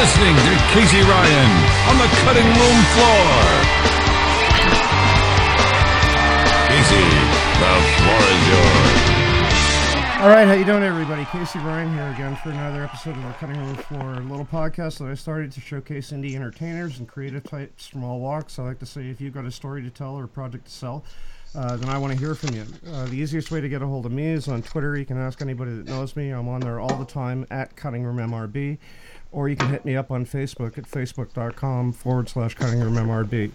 listening to Casey Ryan on the cutting room floor. Casey, the floor is yours. All right, how you doing, everybody? Casey Ryan here again for another episode of the Cutting Room Floor, a little podcast that I started to showcase indie entertainers and creative types from all walks. I like to say, if you've got a story to tell or a project to sell, uh, then I want to hear from you. Uh, the easiest way to get a hold of me is on Twitter. You can ask anybody that knows me. I'm on there all the time at Cutting Room MRB, or you can hit me up on Facebook at facebook.com forward slash Cutting Room MRB.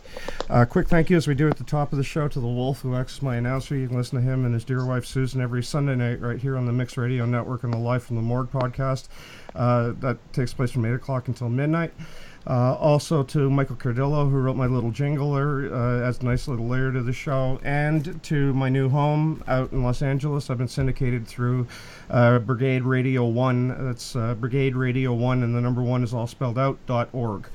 Uh, quick thank you, as we do at the top of the show, to the Wolf, who acts as my announcer. You can listen to him and his dear wife Susan every Sunday night right here on the Mix Radio Network and the Live from the Morgue podcast. Uh, that takes place from 8 o'clock until midnight. Uh, also to Michael Cardillo, who wrote my little jingle uh, as a nice little layer to the show, and to my new home out in Los Angeles. I've been syndicated through uh, Brigade Radio 1. That's uh, Brigade Radio 1, and the number one is all spelled out, dot org.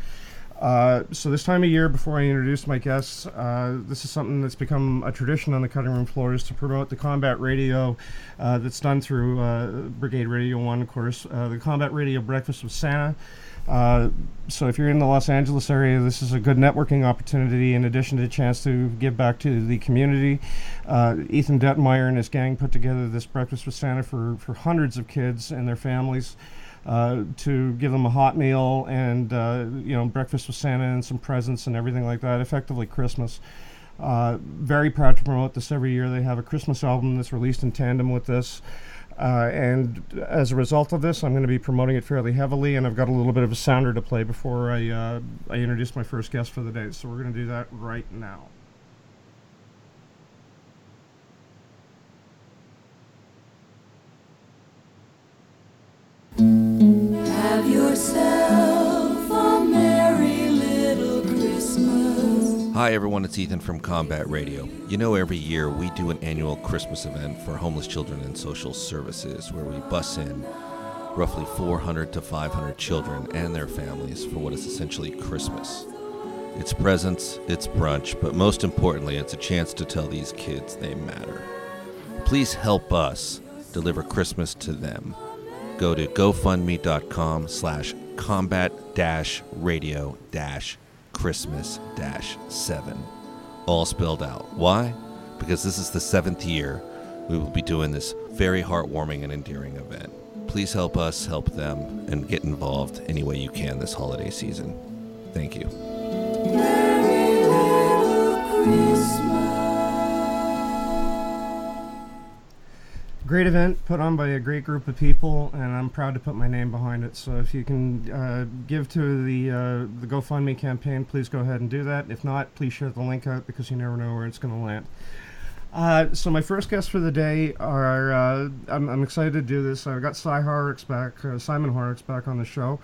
Uh, so this time of year, before I introduce my guests, uh, this is something that's become a tradition on the cutting room floor is to promote the combat radio that's done through Brigade Radio 1, of course, the combat radio breakfast with Santa. Uh, so if you're in the Los Angeles area, this is a good networking opportunity in addition to a chance to give back to the community. Uh, Ethan Detmeyer and his gang put together this breakfast with Santa for, for hundreds of kids and their families. Uh, to give them a hot meal and uh, you know breakfast with Santa and some presents and everything like that. Effectively Christmas. Uh, very proud to promote this every year. They have a Christmas album that's released in tandem with this. Uh, and as a result of this, I'm going to be promoting it fairly heavily, and I've got a little bit of a sounder to play before I, uh, I introduce my first guest for the day. So we're going to do that right now. Hi, everyone. It's Ethan from Combat Radio. You know, every year we do an annual Christmas event for homeless children and social services where we bus in roughly 400 to 500 children and their families for what is essentially Christmas. It's presents, it's brunch, but most importantly, it's a chance to tell these kids they matter. Please help us deliver Christmas to them. Go to gofundme.com slash combat radio dash Christmas dash seven. All spelled out. Why? Because this is the seventh year we will be doing this very heartwarming and endearing event. Please help us help them and get involved any way you can this holiday season. Thank you. Merry Great event put on by a great group of people, and I'm proud to put my name behind it. So if you can uh, give to the uh, the GoFundMe campaign, please go ahead and do that. If not, please share the link out because you never know where it's going to land. Uh, so my first guests for the day are uh, I'm, I'm excited to do this. I've got Si Horrocks back, uh, Simon Horrocks back on the show.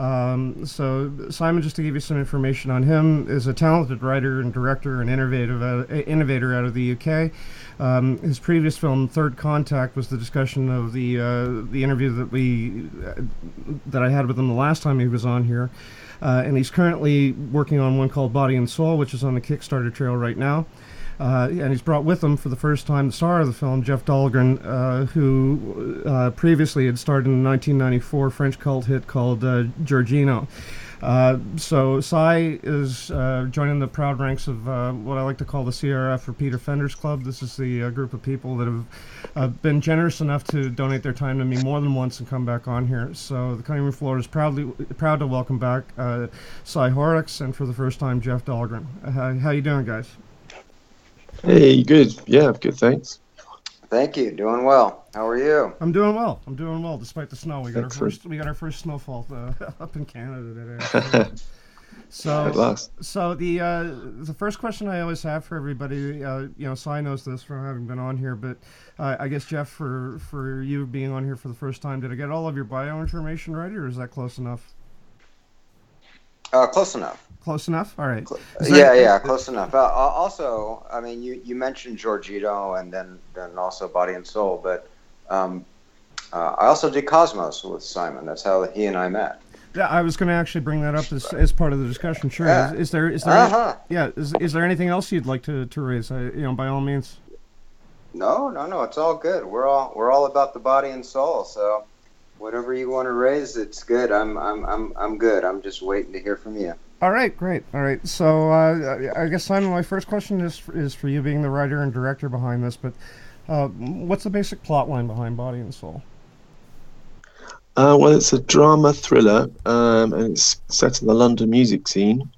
Um, so Simon, just to give you some information on him, is a talented writer and director and innovative uh, innovator out of the UK. Um, his previous film, Third Contact, was the discussion of the uh, the interview that we uh, that I had with him the last time he was on here. Uh, and he's currently working on one called Body and Soul, which is on the Kickstarter trail right now. Uh, and he's brought with him for the first time the star of the film, Jeff Dahlgren, uh, who uh, previously had starred in a 1994 French cult hit called uh, Giorgino. Uh, so Si is uh, joining the proud ranks of what I like to call the CRF or Peter Fenders Club. This is the group of people that have been generous enough to donate their time to me more than once and come back on here. So the Cutting Room Floor is proudly proud to welcome back Si Horrocks and for the first time Jeff Dahlgren. How, how you doing, guys? Hey, good. Yeah, good. Thanks. Thank you. Doing well. How are you? I'm doing well. I'm doing well despite the snow. We got our Excellent. first we got our first snowfall uh, up in Canada today. So, At last. so the uh, the first question I always have for everybody, uh, you know, Si knows this from having been on here, but uh, I guess Jeff, for for you being on here for the first time, did I get all of your bio information right, or is that close enough? Uh, close enough. Close enough. All right. Yeah, yeah, close enough. Uh, also, I mean, you, you mentioned Giorgino and then then also Body and Soul, but um, uh, I also did Cosmos with Simon. That's how he and I met. Yeah, I was going to actually bring that up as, as part of the discussion. Sure. Yeah. Is, is there is there Uh-huh. yeah is, is there anything else you'd like to, to raise? I, you know, by all means. No, no, no. It's all good. We're all we're all about the body and soul. So, whatever you want to raise, it's good. I'm I'm I'm I'm good. I'm just waiting to hear from you. All right, great. All right, so uh, I guess Simon, my first question is is for you, being the writer and director behind this. But uh, what's the basic plot line behind Body and Soul? Uh, well, it's a drama thriller, um, and it's set in the London music scene.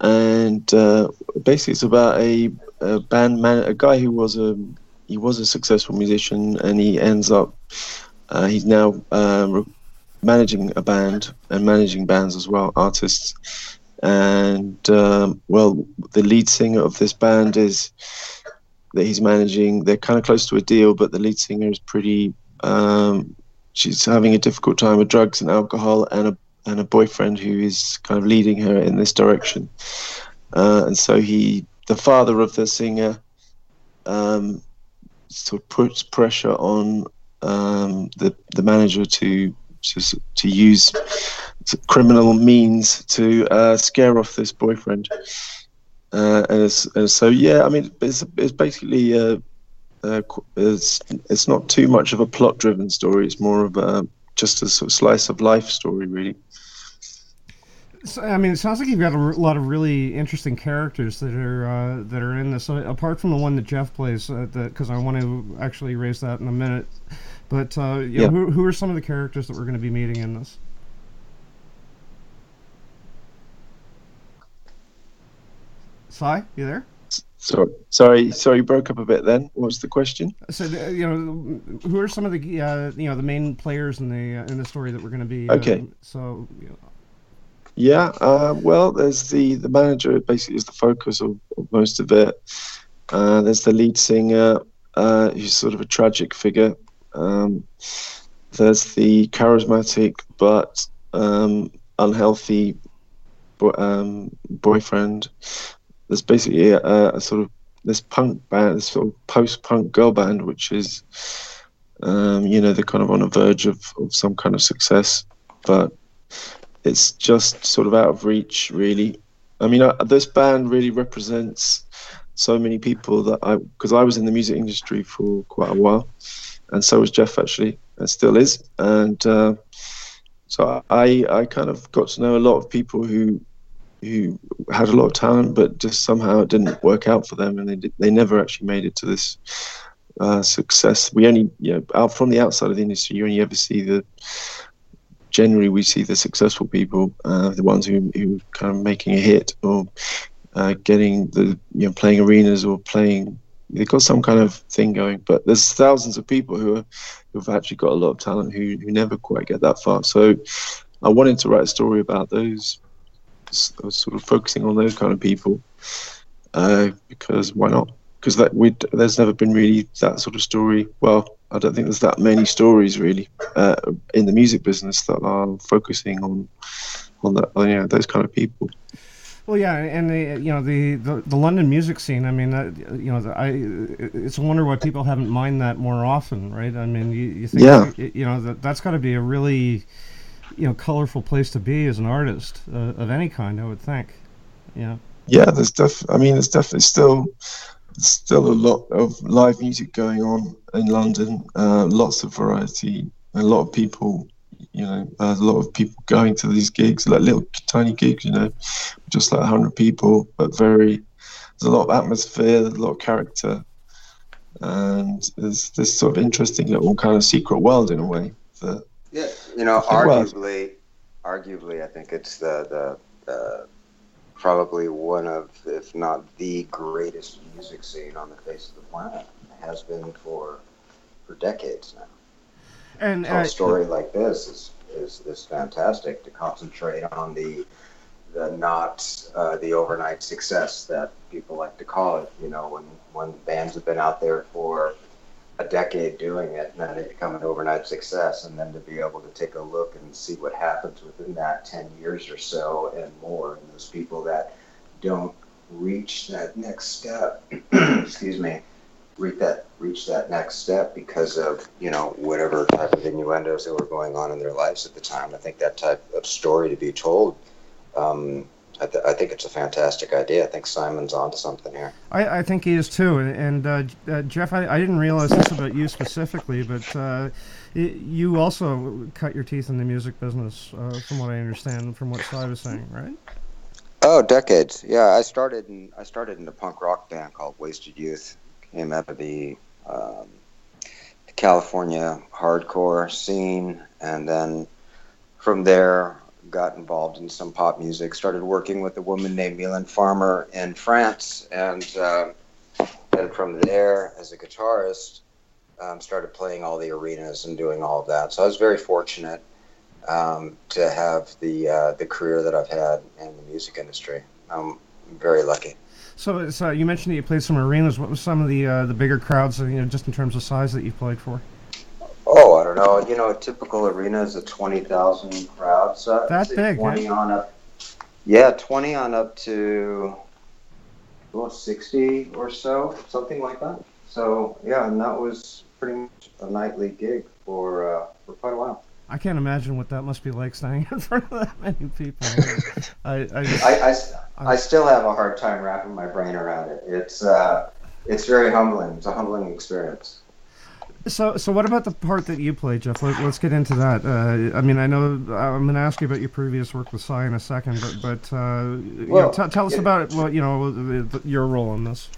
And uh, basically, it's about a, a band man, a guy who was a he was a successful musician, and he ends up uh, he's now um, managing a band and managing bands as well, artists. And um, well, the lead singer of this band is that he's managing. They're kind of close to a deal, but the lead singer is pretty. Um, she's having a difficult time with drugs and alcohol, and a and a boyfriend who is kind of leading her in this direction. Uh, and so he, the father of the singer, um, sort of puts pressure on um, the the manager to to, to use criminal means to uh, scare off this boyfriend. Uh, and, it's, and so yeah, I mean, it's it's basically uh, uh, it's it's not too much of a plot driven story. It's more of a just a sort of slice of life story, really. So, I mean, it sounds like you've got a r- lot of really interesting characters that are uh, that are in this. Apart from the one that Jeff plays, uh, because I want to actually raise that in a minute. But uh, you Yeah. who, who are some of the characters that we're going to be meeting in this? Si, you there? Sorry, sorry, sorry, you broke up a bit. Then what was the question? So uh, you know, who are some of the uh, you know the main players in the uh, in the story that we're going to be? Okay. Uh, so you know, Yeah, uh, well, there's the the manager basically is the focus of, of most of it. Uh, there's the lead singer, uh, who's sort of a tragic figure. Um, there's the charismatic but um, unhealthy bo- um, boyfriend. There's basically a, a sort of this punk band, this sort of post-punk girl band, which is, um, you know, they're kind of on the verge of, of some kind of success, but it's just sort of out of reach, really. I mean, uh, this band really represents so many people that I, because I was in the music industry for quite a while, and so was Jeff actually, and still is. And uh, so I, I kind of got to know a lot of people who, who had a lot of talent, but just somehow it didn't work out for them, and they did, they never actually made it to this uh, success. We only, you know, out from the outside of the industry, you only ever see the generally we see the successful people, uh, the ones who who kind of making a hit or uh, getting the you know playing arenas or playing. They've got some kind of thing going, but there's thousands of people who are, who've actually got a lot of talent who who never quite get that far. So I wanted to write a story about those, s- sort of focusing on those kind of people, uh, because why not? Because that we there's never been really that sort of story. Well, I don't think there's that many stories really uh, in the music business that are focusing on on that on, you know, those kind of people. Well, yeah, and the you know the, the, the London music scene. I mean, that, you know, the, I it's a wonder why people haven't mined that more often, right? I mean, you, you think Yeah. y- you know that that's got to be a really you know colorful place to be as an artist uh, of any kind. I would think. Yeah. Yeah, there's def. I mean, there's definitely still still a lot of live music going on in London. Uh, lots of variety. A lot of people. You know, uh, a lot of people going to these gigs, like little tiny gigs. You know, just like hundred people, but very. There's a lot of atmosphere. There's a lot of character, and there's this sort of interesting little kind of secret world in a way. That Yeah, you know, think it was. arguably, arguably, I think it's the the uh, probably one of, if not the greatest music scene on the face of the planet. It has been for for decades now. And tell uh, a story like this is, is, is fantastic to concentrate on the the not uh, the overnight success that people like to call it. You know, when when bands have been out there for a decade doing it, and then it become an overnight success, and then to be able to take a look and see what happens within that ten years or so and more, and those people that don't reach that next step, excuse me, reach that reach that next step because of you know whatever type of innuendos that were going on in their lives at the time. I think that type of story to be told um, I, th- I think it's a fantastic idea. I think Simon's onto something here. I, I think he is too. And, and uh, uh, Jeff, I, I didn't realize this about you specifically, but uh, y- you also cut your teeth in the music business, uh, from what I understand, from what Si was saying, right? Oh, decades. Yeah, I started in I started in a punk rock band called Wasted Youth. Came out of the, um, the California hardcore scene, and then from there got involved in some pop music. Started working with a woman named Mylène Farmer in France, and uh, then from there, as a guitarist, um, started playing all the arenas and doing all of that. So I was very fortunate um, to have the uh, the career that I've had in the music industry. I'm very lucky. So, so you mentioned that you played some arenas. What was some of the uh, the bigger crowds, you know, just in terms of size that you played for? Oh, don't know. You know, a typical arena is a twenty thousand crowd. So That big, Twenty on up. Yeah, twenty on up to well, sixty or so, something like that. So yeah, and that was pretty much a nightly gig for uh, for quite a while. I can't imagine what that must be like standing in front of that many people. I I I I still have a hard time wrapping my brain around it. It's uh, it's very humbling. It's a humbling experience. So, so what about the part that you played, Jeff? Let, let's get into that. Uh, I mean, I know I'm going to ask you about your previous work with Si in a second, but but uh, you know, t- tell us yeah. about what you know your role in this.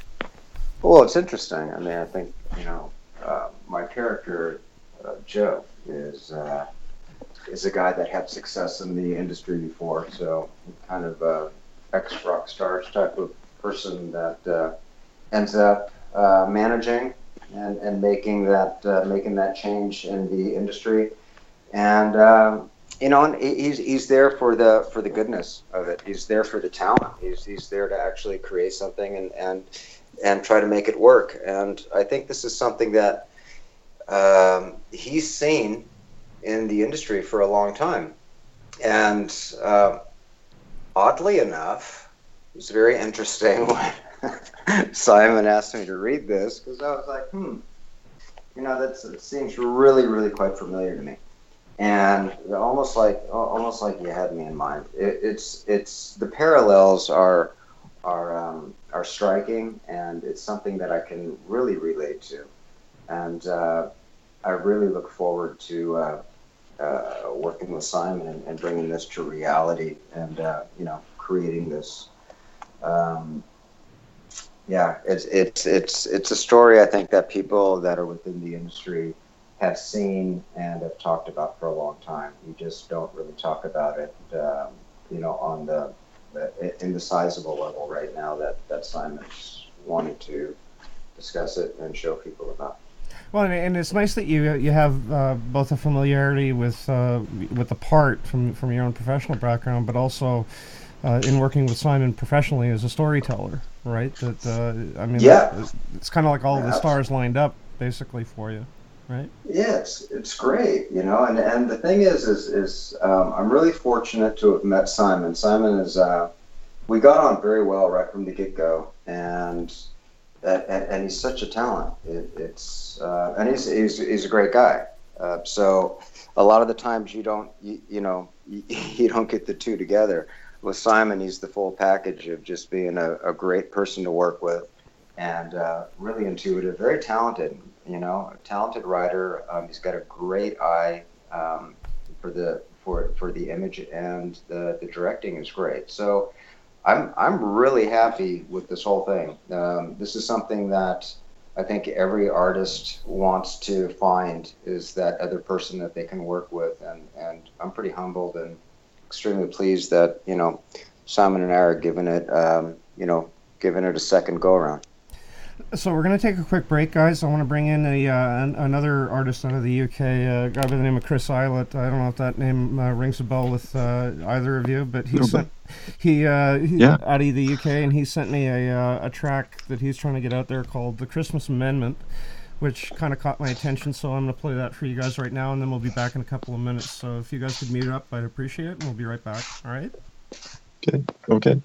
Well, it's interesting. I mean, I think you know, uh, my character uh, Joe is uh, is a guy that had success in the industry before, so kind of a ex rock stars type of person that uh, ends up uh, managing and, and making that uh, making that change in the industry, and uh, you know, he's he's there for the for the goodness of it. He's there for the talent. He's he's there to actually create something and and and try to make it work. And I think this is something that um, he's seen in the industry for a long time. And uh, oddly enough, it was very interesting when Simon asked me to read this because I was like, hmm, you know, that seems really, really quite familiar to me. And almost like almost like you had me in mind. It, it's it's the parallels are are um, are striking, and it's something that I can really relate to, and uh, I really look forward to uh, uh, working with Simon and, and bringing this to reality, and uh, you know, creating this. Um, yeah, it's it's it's it's a story I think that people that are within the industry have seen and have talked about for a long time. You just don't really talk about it, um, you know, on the in the sizable level right now that, that Simon's wanting to discuss it and show people about. Well, and, and it's nice that you you have uh, both a familiarity with uh, with the part from from your own professional background, but also uh, in working with Simon professionally as a storyteller, right? That uh, I mean, Yeah. it's, it's kind of like all the stars lined up basically for you, right? Yeah, it's, it's great, you know, and, and the thing is, is, is um, I'm really fortunate to have met Simon. Simon is, uh, we got on very well right from the get go, and, and and he's such a talent. It, it's uh, and he's, he's he's a great guy. Uh, so a lot of the times you don't you, you know you, you don't get the two together. With Simon, he's the full package of just being a, a great person to work with, and uh, really intuitive, very talented. You know, a talented writer. Um, he's got a great eye um, for the for for the image, and the, the directing is great. So. I'm I'm really happy with this whole thing. Um, this is something that I think every artist wants to find is that other person that they can work with, and and I'm pretty humbled and extremely pleased that you know Simon and I are giving it um, you know giving it a second go around. So we're going to take a quick break, guys. I want to bring in a uh, an, another artist out of the UK, a guy by the name of Chris Eilert. I don't know if that name uh, rings a bell with uh, either of you, but he Little sent he, uh, he Yeah. out of the UK, and he sent me a uh, a track that he's trying to get out there called "The Christmas Amendment." Which kind of caught my attention, so I'm going to play that for you guys right now, and then we'll be back in a couple of minutes. So if you guys could mute up, I'd appreciate it, and we'll be right back. All right? Okay. Okay.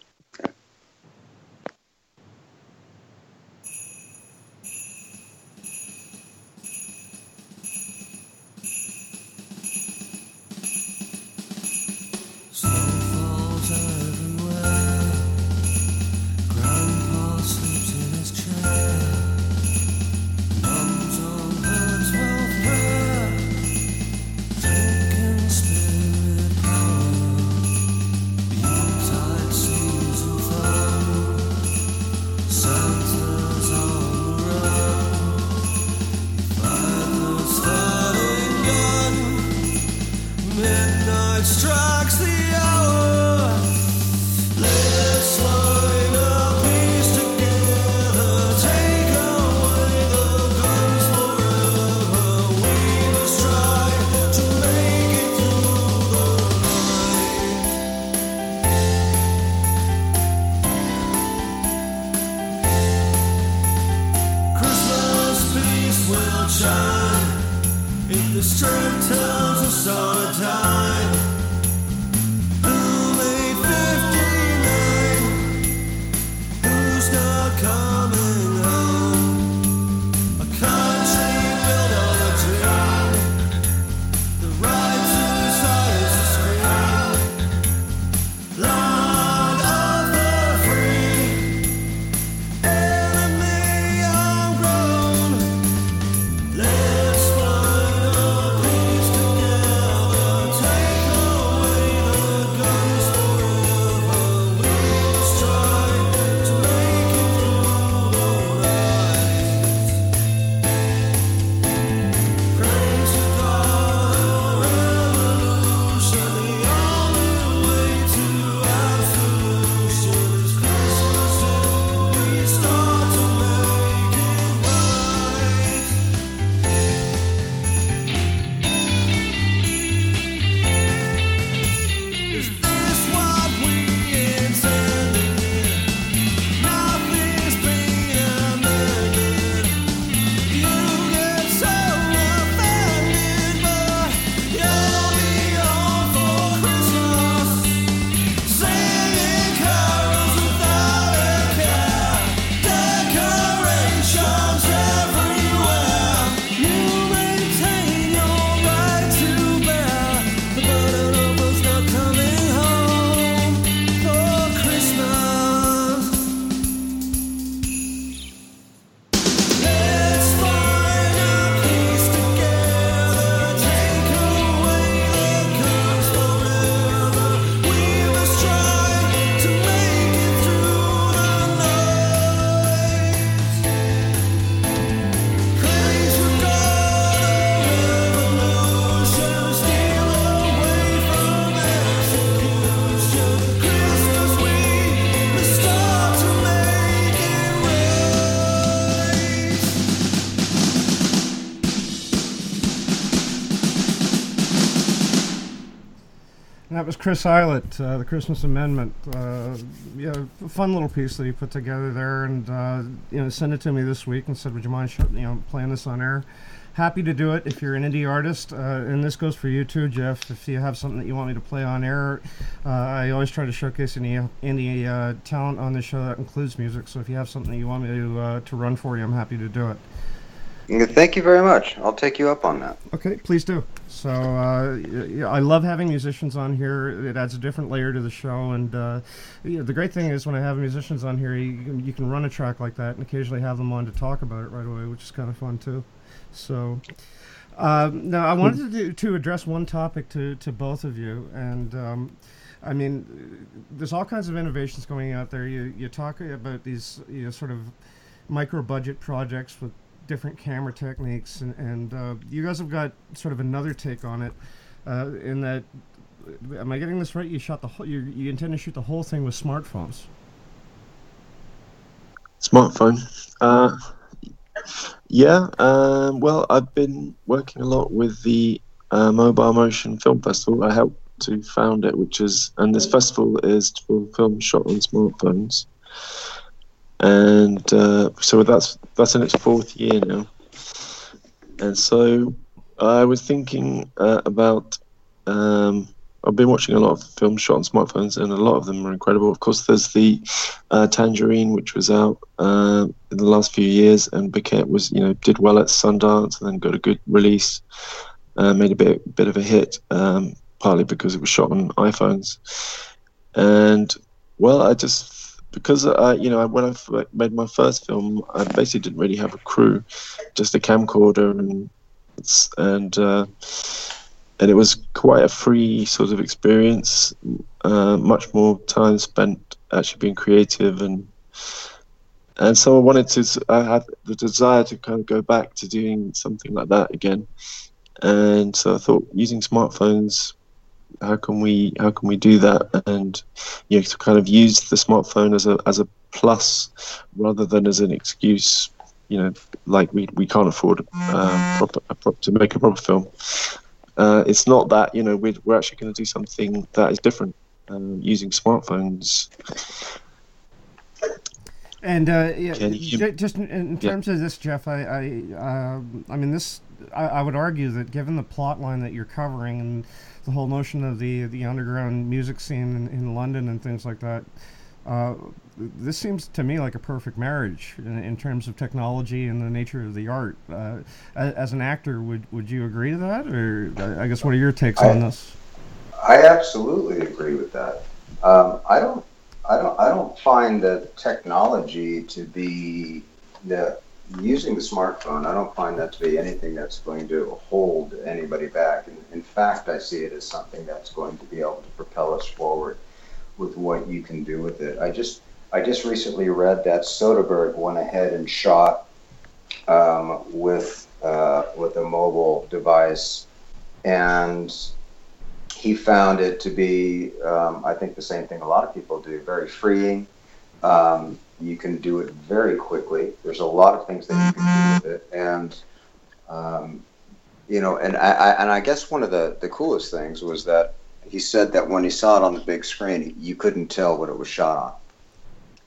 That was Chris Eilert, uh, the Christmas Amendment. Uh, yeah, fun little piece that he put together there, and uh, you know, sent it to me this week and said, "Would you mind, sh- you know, playing this on air?" Happy to do it if you're an indie artist, uh, and this goes for you too, Jeff. If you have something that you want me to play on air, uh, I always try to showcase any indie uh, talent on the show that includes music. So if you have something that you want me to to run for you, I'm happy to do it. Thank you very much. I'll take you up on that. Okay, please do. So uh, I love having musicians on here. It adds a different layer to the show, and uh, the great thing is when I have musicians on here, you can, you can run a track like that and occasionally have them on to talk about it right away, which is kind of fun too. So um, now I wanted to do, to address one topic to to both of you, and um, I mean, there's all kinds of innovations going out there. You you talk about these you know sort of micro budget projects with different camera techniques, and, and uh, you guys have got sort of another take on it. Uh, in that, am I getting this right? You shot the whole. You, you intend to shoot the whole thing with smartphones. Smartphone. Uh, yeah. Um, well, I've been working a lot with the uh, Mobile Motion Film Festival. I helped to found it, which is, and this festival is for film shot on smartphones. And uh, so that's that's in its fourth year now. And so I was thinking uh, about. Um, I've been watching a lot of films shot on smartphones, and a lot of them are incredible. Of course, there's the uh, Tangerine, which was out uh, in the last few years and became was you know did well at Sundance, and then got a good release, uh, made a bit bit of a hit, um, partly because it was shot on iPhones, and well, I just because you know when I made my first film, I basically didn't really have a crew, just a camcorder and and uh, and it was quite a free sort of experience. Uh, much more time spent actually being creative and and so I wanted to. I had the desire to kind of go back to doing something like that again, and so I thought using smartphones how can we how can we do that? And you know to kind of use the smartphone as a as a plus rather than as an excuse you know like we, we can't afford um, proper, a prop, to make a proper film. Uh, it's not that you know we're, we're actually going to do something that is different um, using smartphones. And uh, yeah, you- just in, in Yeah. terms of this, Jeff, I, I, um I mean, this, I, I would argue that given the plot line that you're covering and the whole notion of the the underground music scene in, in London and things like that, uh, this seems to me like a perfect marriage in, in terms of technology and the nature of the art. Uh, as, as an actor, would would you agree to that, or I I guess what are your takes I- on this? I absolutely agree with that. Um, I don't, I don't, I don't find the technology to be the using the smartphone. I don't find that to be anything that's going to hold anybody back. In, in fact, I see it as something that's going to be able to propel us forward with what you can do with it. I just, I just recently read that Soderbergh went ahead and shot um, with uh, with a mobile device, and he found it to be, um, I think, the same thing a lot of people do, very freeing. Um, you can do it very quickly. There's a lot of things that you can do with it, and um, you know, and I, I and I guess one of the the coolest things was that he said that when he saw it on the big screen, you couldn't tell what it was shot on.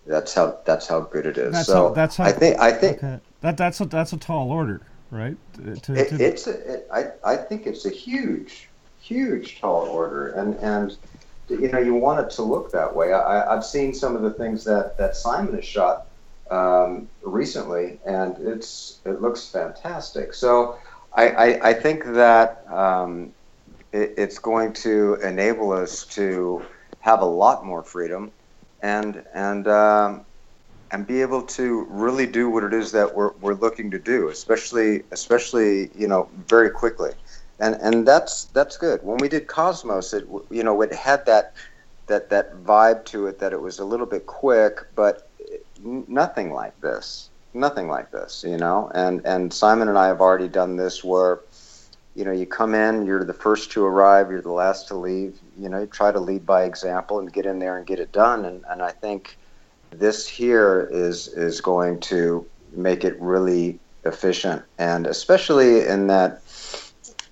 That's how that's how good it is. That's so how- that's how- I think I think Okay, that that's a that's a tall order, right? Uh, To, it, to- it's a, it, I, I think it's a huge, huge tall order, and and you know you want it to look that way. I, I've seen some of the things that that Simon has shot um, recently, and it's it looks fantastic. So I, I, I think that um, it, it's going to enable us to have a lot more freedom, and and um, and be able to really do what it is that we're, we're looking to do, especially especially you know very quickly, and and that's that's good. When we did Cosmos, it you know it had that that that vibe to it that it was a little bit quick, but nothing like this, nothing like this, you know. And and Simon and I have already done this where. You know, you come in, you're the first to arrive, you're the last to leave. You know, you try to lead by example and get in there and get it done. And, and I think this here is is going to make it really efficient and especially in that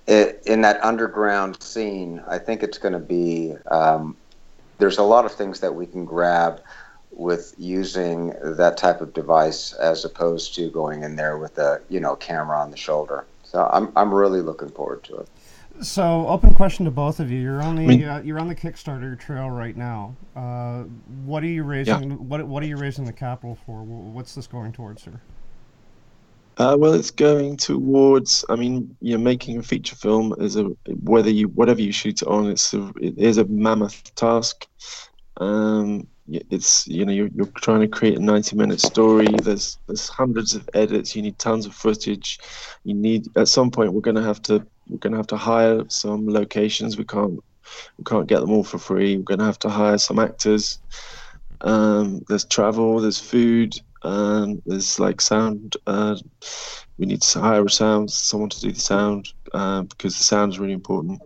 it, in that underground scene i think it's going to be um, there's a lot of things that we can grab with using that type of device as opposed to going in there with a you know camera on the shoulder so i'm, I'm really looking forward to it So, open question to both of you. You're on the Me- uh, you're on the Kickstarter trail right now. Uh, what are you raising? What what are you raising the capital for? What's this going towards, sir? Uh, well, it's going towards. I mean, you're making a feature film is a whether you whatever you shoot it on, it's a, it is a mammoth task. Um, it's you know you're, you're trying to create a 90 minute story. There's there's hundreds of edits. You need tons of footage. You need at some point we're gonna have to we're gonna have to hire some locations. We can't we can't get them all for free. We're gonna have to hire some actors. Um, there's travel. There's food. Um, there's like sound. Uh, we need to hire a sound, someone to do the sound, uh, because the sound is really important.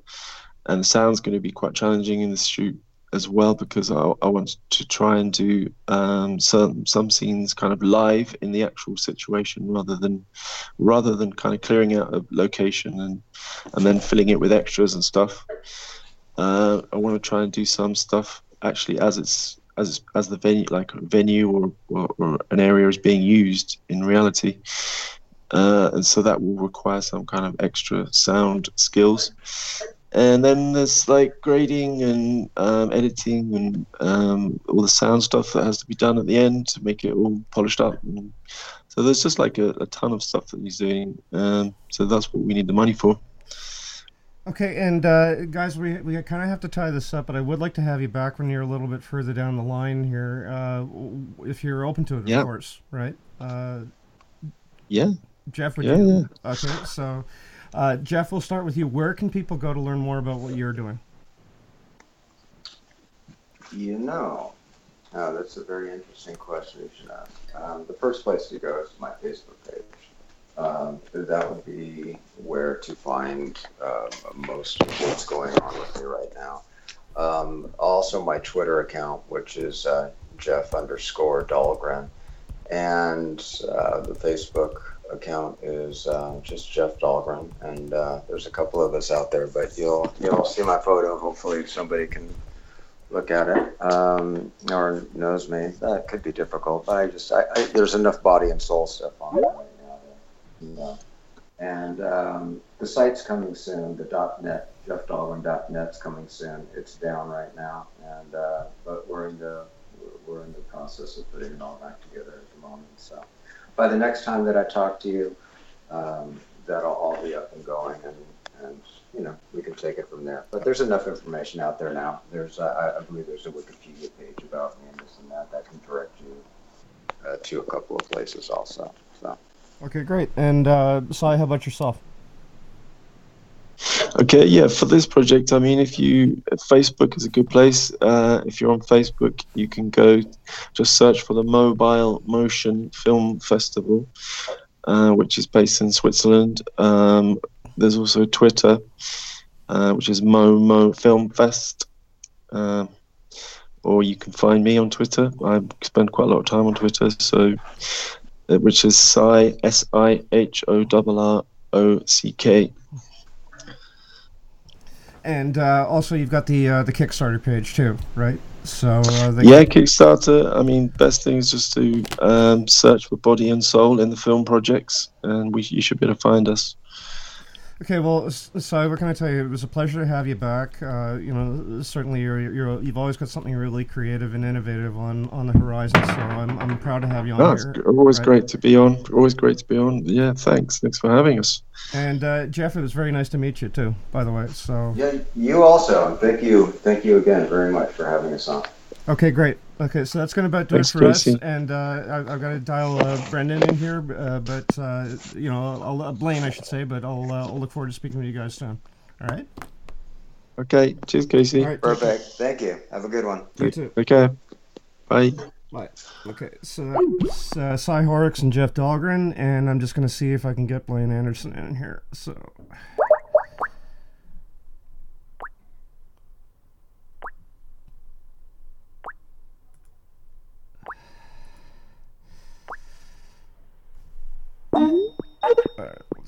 And the sound's going to be quite challenging in the shoot as well, because I, I want to try and do um, some some scenes kind of live in the actual situation, rather than rather than kind of clearing out a location and and then filling it with extras and stuff. Uh, I want to try and do some stuff actually as it's as as the venue like venue or, or, or an area is being used in reality. Uh, and so that will require some kind of extra sound skills. And then there's like grading and um, editing and um, all the sound stuff that has to be done at the end to make it all polished up. And so there's just like a, a ton of stuff that he's doing. Um, so that's what we need the money for Okay, and uh, guys, we we kind of have to tie this up, but I would like to have you back when you're a little bit further down the line here, uh, if you're open to it, Yeah. of course, right? Uh, yeah Jeff, would Yeah, you? Okay, so uh, Jeff, we'll start with you. Where can people go to learn more about what you're doing? You know, oh, that's a very interesting question you should ask. Um, the first place to go is my Facebook page. Um, that would be where to find uh, most of what's going on with me right now. Um, also, my Twitter account, which is uh, Jeff underscore Dahlgren, and uh, the Facebook account is uh, just Jeff Dahlgren. And uh, there's a couple of us out there, but you'll you'll see my photo. Hopefully, somebody can look at it um, or knows me. That could be difficult, but I just I, I, there's enough body and soul stuff on it Yeah. And um, the site's coming soon. The .net Jeff Dahlgren.net's coming soon. It's down right now, and uh, but we're in the we're in the process of putting it all back together at the moment. So by the next time that I talk to you, um, that'll all be up and going, and and you know we can take it from there. But there's enough information out there now. There's uh, I I believe there's a Wikipedia page about me and this and that that can direct you uh, to a couple of places also. So. Okay, great. And uh, Si, how about yourself? Okay, yeah, for this project, I mean, if you Facebook is a good place. Uh, if you're on Facebook, you can go just search for the Mobile Motion Film Festival, uh, which is based in Switzerland. Um, there's also Twitter, uh, which is Mo Mo Film Fest. Um or you can find me on Twitter. I spend quite a lot of time on Twitter, so which is Si S I H O R R O C K. And uh, also, you've got the uh, the Kickstarter page too, right? So uh, Yeah, Kickstarter. I mean, best thing is just to um, search for Body and Soul in the film projects, and we you should be able to find us. Okay, well, S- what can I tell you? It was a pleasure to have you back. Uh, you know, certainly you're, you're you've always got something really creative and innovative on, on the horizon. So I'm, I'm proud to have you on Oh, it's here. always right? great to be on. Always great to be on. Yeah, thanks. Thanks for having us. And uh, Jeff, it was very nice to meet you too. By the way, so Yeah, you also. Thank you. Thank you again very much for having us on. okay, great. Okay, so that's going to about do Thanks, it for us. And uh, I, I've got to dial uh, Brendan in here, uh, but uh, you know, I'll, uh, Blaine, I should say. But I'll uh, I'll look forward to speaking with you guys soon. All right. Okay, cheers, Casey. All right. Perfect. Thank you. Have a good one. You too. Okay, bye. Right. Okay. So that's uh, Si Horrocks and Jeff Dahlgren, and I'm just going to see if I can get Blaine Anderson in here. So.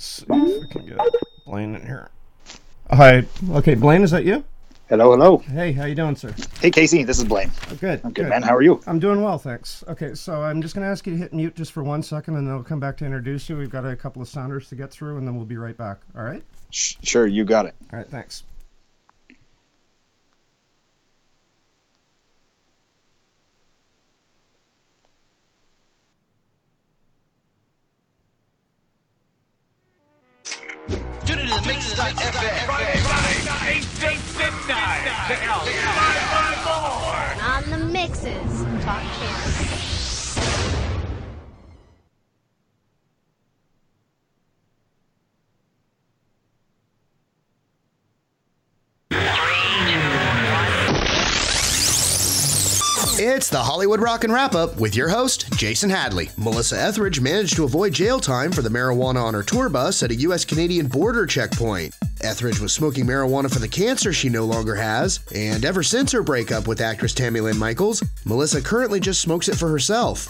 Let's see if we can get Blaine in here. Hi. Okay, Blaine, is that you? Hello, hello. Hey, how you doing, sir? Hey, Casey, this is Blaine. Oh, good. I'm good, man. How are you? I'm doing well, thanks. Okay, so I'm just going to ask you to hit mute just for one second, and then I'll come back to introduce you. We've got a couple of sounders to get through, and then we'll be right back. All right? Sure, you got it. All right, thanks. Tune. Friday night, 8 midnight. Check out on the mixes. Talk Canada. It's the Hollywood Rock and Wrap Up with your host, Jason Hadley. Melissa Etheridge managed to avoid jail time for the marijuana on her tour bus at a U.S. Canadian border checkpoint. Etheridge was smoking marijuana for the cancer she no longer has, and ever since her breakup with actress Tammy Lynn Michaels, Melissa currently just smokes it for herself.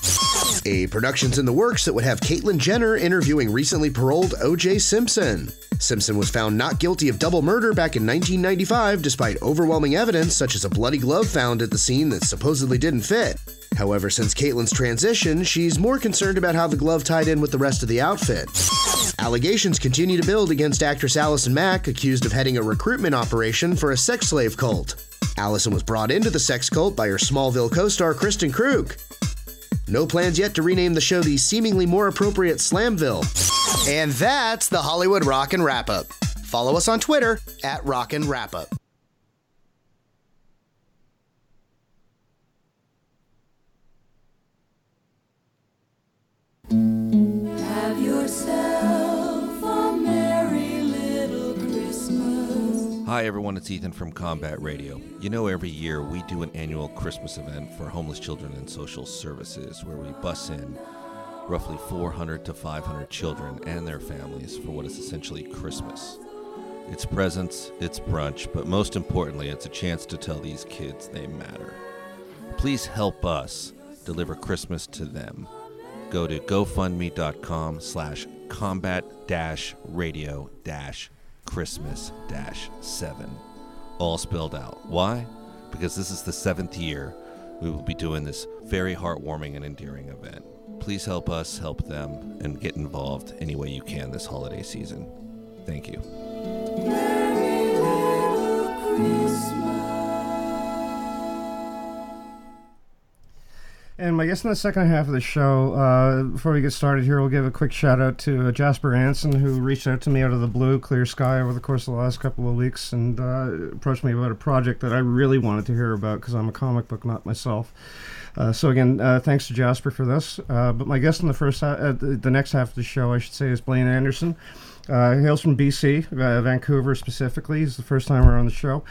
A production's in the works that would have Caitlyn Jenner interviewing recently paroled O.J. Simpson. Simpson was found not guilty of double murder back in 1995 despite overwhelming evidence such as a bloody glove found at the scene that supposedly didn't fit. However, since Caitlyn's transition, she's more concerned about how the glove tied in with the rest of the outfit. Allegations continue to build against actress Allison Mack, accused of heading a recruitment operation for a sex slave cult. Allison was brought into the sex cult by her Smallville co star Kristin Kreuk. No plans yet to rename the show the seemingly more appropriate Slamville. And that's the Hollywood Rock and Wrap Up. Follow us on Twitter at Rock and Wrap Up. Have yourself a merry little Christmas. Hi, everyone. It's Ethan from Combat Radio. You know, every year we do an annual Christmas event for homeless children and social services where we bus in roughly 400 to 500 children and their families for what is essentially Christmas. It's presents, it's brunch, but most importantly, it's a chance to tell these kids they matter. Please help us deliver Christmas to them. Go to gofundme.com slash combat dash radio dash Christmas dash seven. All spelled out. Why? Because this is the seventh year we will be doing this very heartwarming and endearing event. Please help us help them and get involved any way you can this holiday season. Thank you. And my guest in the second half of the show, uh, before we get started here, we'll give a quick shout out to uh, Jasper Anson, who reached out to me out of the blue, clear sky, over the course of the last couple of weeks, and uh, approached me about a project that I really wanted to hear about because I'm a comic book nut myself. Uh, so again, uh, thanks to Jasper for this. Uh, but my guest in the first, ha- the, next half of the show, I should say, is Blaine Anderson. Uh, hails from BC, uh, Vancouver specifically. He's the first time we're on the show.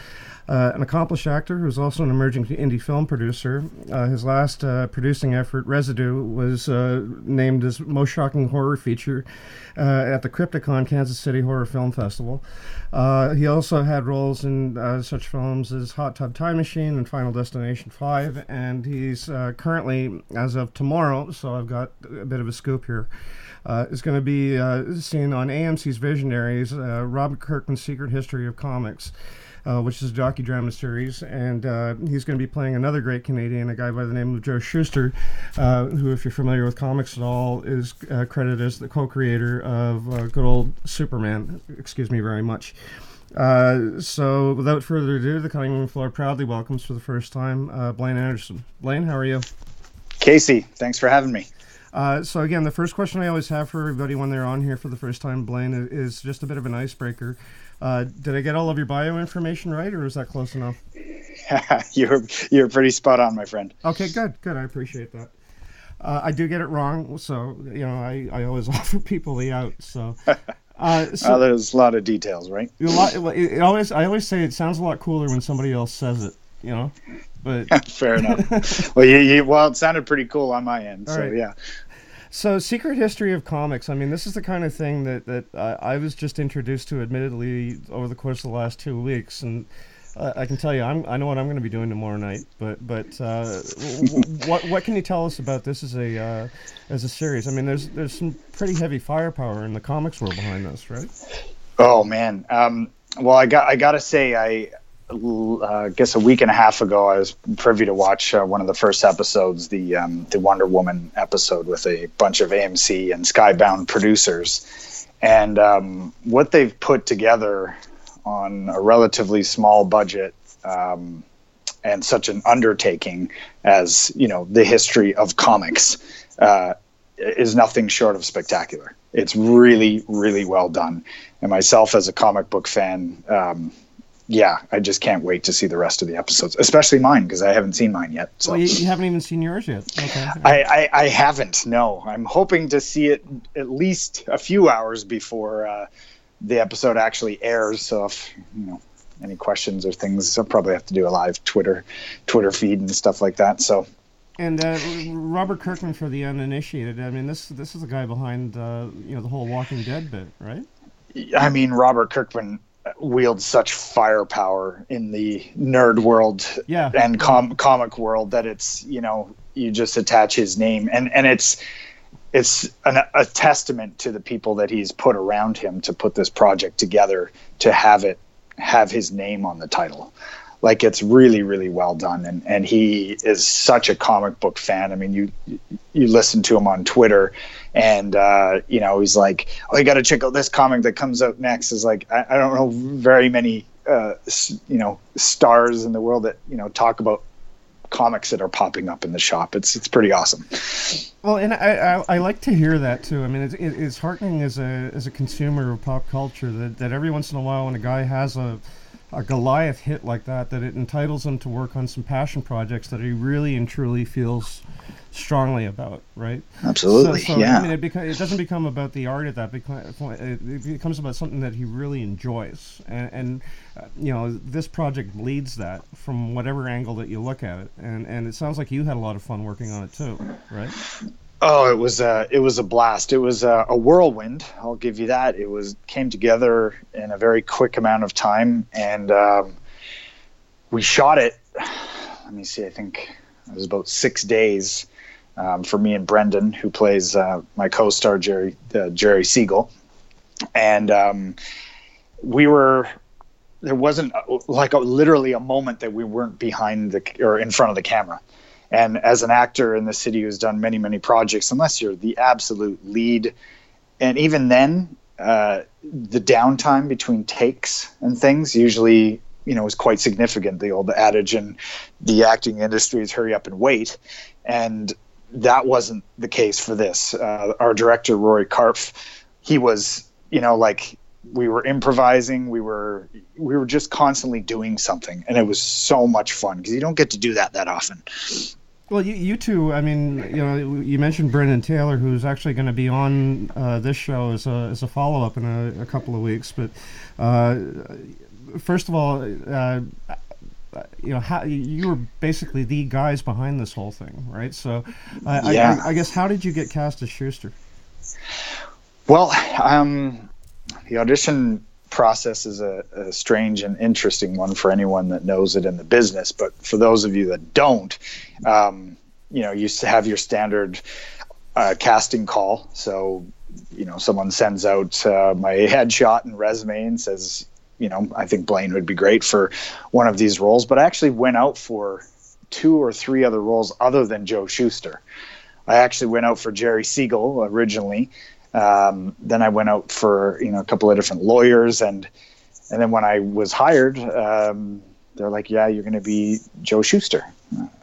Uh, an accomplished actor who's also an emerging indie film producer. Uh, his last uh, producing effort, Residue, was uh, named as most shocking horror feature uh, at the Crypticon Kansas City Horror Film Festival. Uh, he also had roles in such films as Hot Tub Time Machine and Final Destination 5, and he's currently, as of tomorrow, so I've got a bit of a scoop here, uh, is going to be uh, seen on AMC's Visionaries, uh, Robert Kirkman's Secret History of Comics. Uh, which is a docudrama series, and uh, he's going to be playing another great Canadian, a guy by the name of Joe Shuster, uh, who, if you're familiar with comics at all, is uh, credited as the co-creator of uh, good old Superman. Excuse me very much. Uh, so, without further ado, the cutting room floor proudly welcomes for the first time uh, Blaine Anderson. Blaine, how are you? Casey, thanks for having me. Uh, so again, the first question I always have for everybody when they're on here for the first time, Blaine, is just a bit of an icebreaker. Uh, did I get all of your bio information right, or is that close enough? you're you're pretty spot on, my friend. Okay, good, good. I appreciate that. Uh, I do get it wrong, so you know I, I always offer people the out. So, uh, so there's a lot of details, right? a lot, it, it always I always say it sounds a lot cooler when somebody else says it. You know, but Fair enough. well, you, you well, it sounded pretty cool on my end. All so right. yeah. So, secret history of comics. I mean, this is the kind of thing that that uh, I was just introduced to, admittedly, over the course of the last two weeks, and uh, I can tell you, I'm I know what I'm going to be doing tomorrow night. But but uh, what what can you tell us about this as a uh, as a series? I mean, there's there's some pretty heavy firepower in the comics world behind this, right? Oh man. Um, well, I got I gotta say, I uh, guess a week and a half ago, I was privy to watch uh, one of the first episodes, the um, the Wonder Woman episode, with a bunch of AMC and Skybound producers, and um, what they've put together on a relatively small budget. Um, and such an undertaking as you know the history of comics uh, is nothing short of spectacular. It's really, really well done. And myself, as a comic book fan, um, yeah, I just can't wait to see the rest of the episodes, especially mine because I haven't seen mine yet. So Well, you, you haven't even seen yours yet. Okay. I, I, I haven't. No, I'm hoping to see it at least a few hours before uh, the episode actually airs. So if you know any questions or things, I'll probably have to do a live Twitter Twitter feed and stuff like that. So And uh, Robert Kirkman, for the uninitiated, I mean, this this is the guy behind uh, you know the whole Walking Dead bit, right? I mean, Robert Kirkman wields such firepower in the nerd world Yeah. and com- comic world that it's you know you just attach his name and and it's it's an, a testament to the people that he's put around him to put this project together to have it have his name on the title like it's really really well done. And and he is such a comic book fan. I mean you you listen to him on twitter and uh, you know he's like oh you got to check out this comic that comes out next. Is like i, I don't know very many uh, you know stars in the world that you know talk about comics that are popping up in the shop. It's it's pretty awesome. Well, and I, I, I like to hear that too. I mean, it's, it's heartening as a as a consumer of pop culture that, that every once in a while, when a guy has a a Goliath hit like that, that it entitles him to work on some passion projects that he really and truly feels strongly about, right? Absolutely, So, so, yeah. I mean, it, beca- it doesn't become about the art at that point. It it becomes about something that he really enjoys, and, and uh, you know, this project bleeds that from whatever angle that you look at it. And and it sounds like you had a lot of fun working on it too, right? Oh, it was a it was a blast. It was a, a whirlwind. I'll give you that. It was came together in a very quick amount of time, and um, we shot it. Let me see. I think it was about six days um, for me and Brendan, who plays uh, my co-star Jerry uh, Jerry Siegel, and um, we were. There wasn't like a, literally a moment that we weren't behind the or in front of the camera. And as an actor in the city who's done many, many projects, unless you're the absolute lead, and even then, uh, the downtime between takes and things usually, you know, is quite significant. The old adage in the acting industry is hurry up and wait. And that wasn't the case for this. Uh, our director, Rory Karpf, he was, you know, like we were improvising we were we were just constantly doing something and it was so much fun because you don't get to do that that often Well, you, you two, I mean, you know, you mentioned Brendan Taylor, who's actually going to be on uh, this show as a, as a follow up in a, a couple of weeks. But uh, first of all, uh, you know, how you were basically the guys behind this whole thing, right? So, I Yeah. I, I guess how did you get cast as Shuster? Well, um, the audition process is a, a strange and interesting one for anyone that knows it in the business. But for those of you that don't, um, you know, you have your standard uh, casting call. So, you know, someone sends out uh, my headshot and resume and says, you know, I think Blaine would be great for one of these roles. But I actually went out for two or three other roles other than Joe Shuster. I actually went out for Jerry Siegel originally. Um, then I went out for you know a couple of different lawyers, and and then when I was hired, um, they're like, "Yeah, you're going to be Joe Shuster."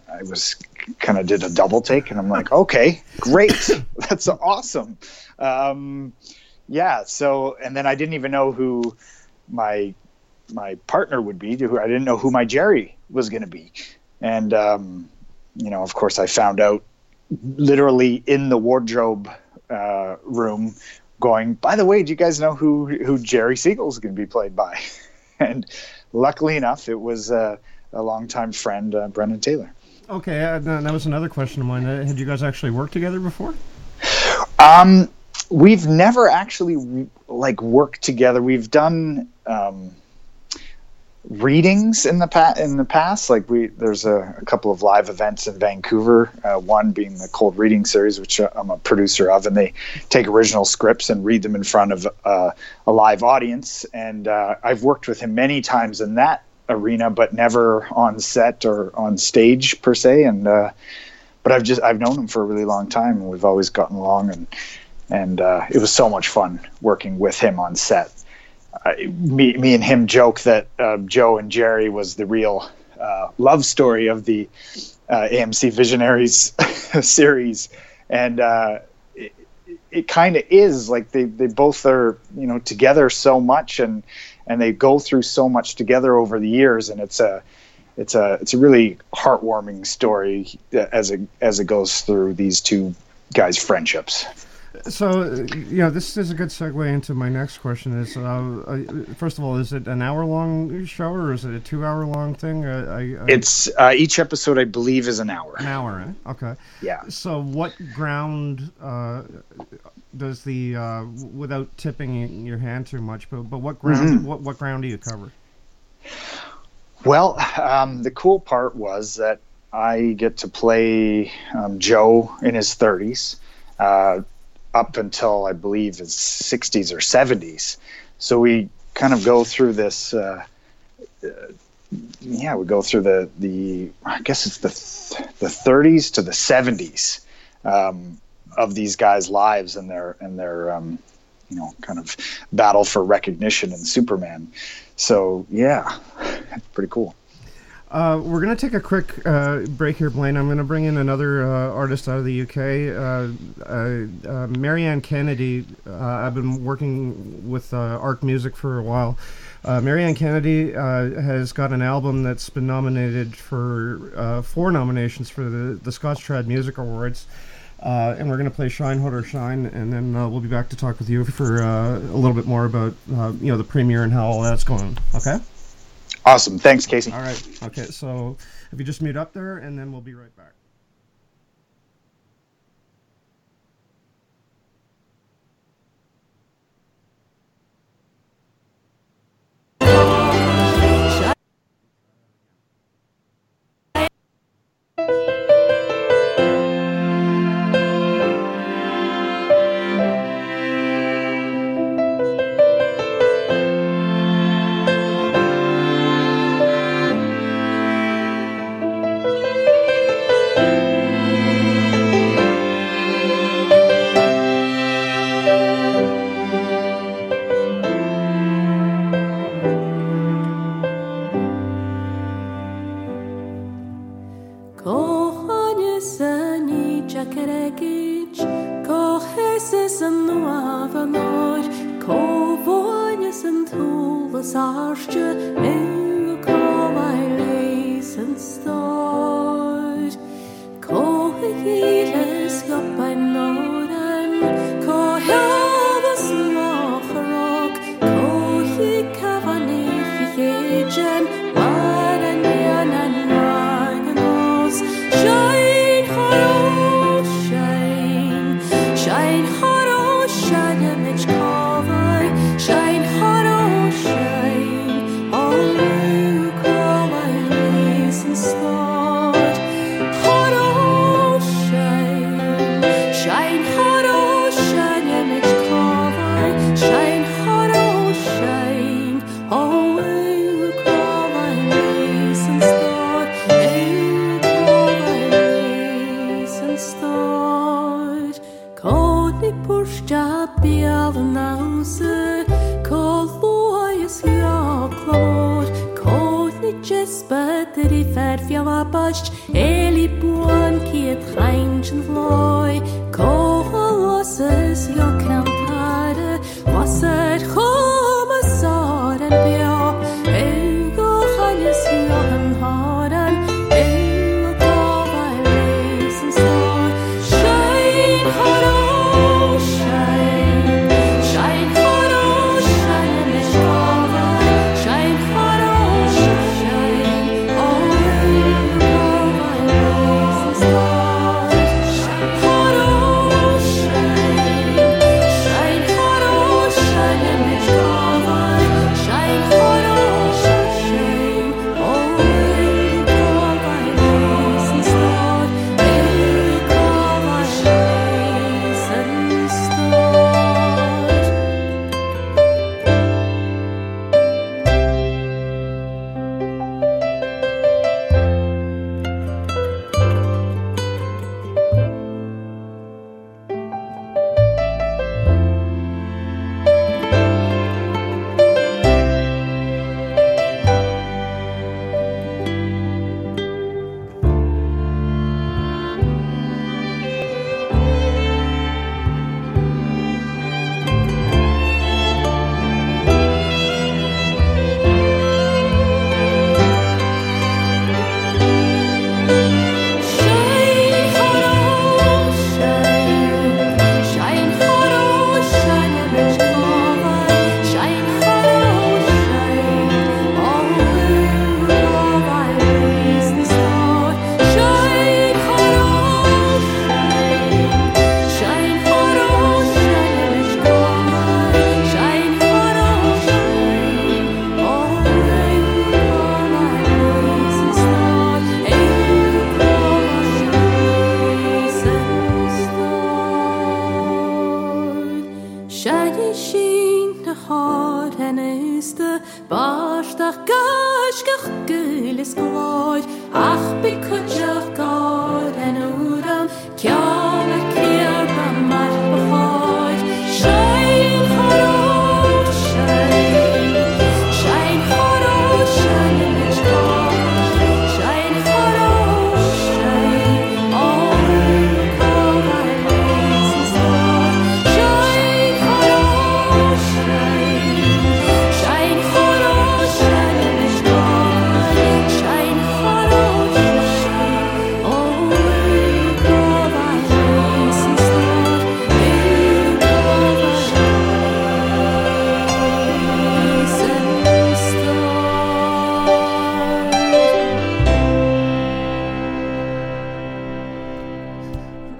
I was kind of did a double take, and I'm like, "Okay, great, that's awesome." Um, yeah. So and then I didn't even know who my my partner would be. Who I didn't know who my Jerry was going to be, and um, you know, of course, I found out literally in the wardrobe uh, room going by the way do you guys know who who jerry Siegel is going to be played by and luckily enough it was uh, a longtime friend uh, brendan taylor Okay, uh, that that was another question of mine. Uh, had you guys actually worked together before? um, we've never actually like worked together we've done um, readings in the pa- in the past. Like we there's a, a couple of live events in Vancouver uh, one being the cold reading series which uh, I'm a producer of and they take original scripts and read them in front of uh, a live audience. And uh, I've worked with him many times in that arena but never on set or on stage per se. And uh, but I've just I've known him for a really long time and we've always gotten along and and uh, it was so much fun working with him on set uh, me, me and him joke that uh, Joe and Jerry was the real uh, love story of the uh, AMC Visionaries series, and uh, it, it kind of is like they, they both are you know together so much and and they go through so much together over the years, and it's a it's a it's a really heartwarming story as it as it goes through these two guys' friendships. So, uh, you know, this is a good segue into my next question. Is uh, uh, first of all, is it an hour-long show or is it a two-hour-long thing? Uh, I, I, It's uh, each episode, I believe, is an hour. an hour. Eh? Okay. Yeah. So, what ground uh, does the uh, without tipping your hand too much, but but what ground Mhm. what what ground do you cover? Well, um, the cool part was that I get to play um, Joe in his 30s uh, up until I believe his 60s or 70s. So we kind of go through this. Uh, uh, yeah, we go through the the I guess it's the th- the 30s to the 70s um, of these guys' lives and their and their um, you know kind of battle for recognition in Superman. So yeah, pretty cool. Uh, we're going to take a quick uh, break here, Blaine. I'm going to bring in another uh, artist out of the UK, uh, uh, uh, Mary Ann Kennedy. I've been working with Arc Music for a while. Mary Ann Kennedy has got an album that's been nominated for four nominations for the, the Scotch Trad Music Awards. And we're going to play Shine Hold or Shine, and then we'll be back to talk with you for a little bit more about you know the premiere and how all that's going. Okay. Awesome. Thanks, Casey. All right. Okay. So if you just mute up there, and then we'll be right back.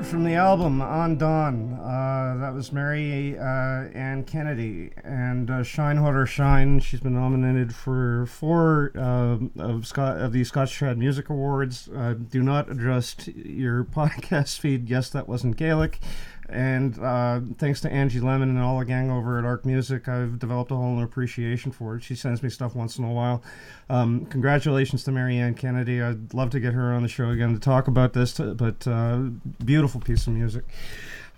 From the album On Dawn, uh, that was Mary uh, Ann Kennedy and uh, Shine Hotter Shine. She's been nominated for four uh, of Scott of the Scotch Trad Music Awards. Uh, do not adjust your podcast feed. Yes, that wasn't Gaelic. And uh, thanks to Angie Lemon and all the gang over at Arc Music, I've developed a whole new appreciation for it. She sends me stuff once in a while. Um, congratulations to Mary Ann Kennedy. I'd love to get her on the show again to talk about this, t- but uh, beautiful piece of music.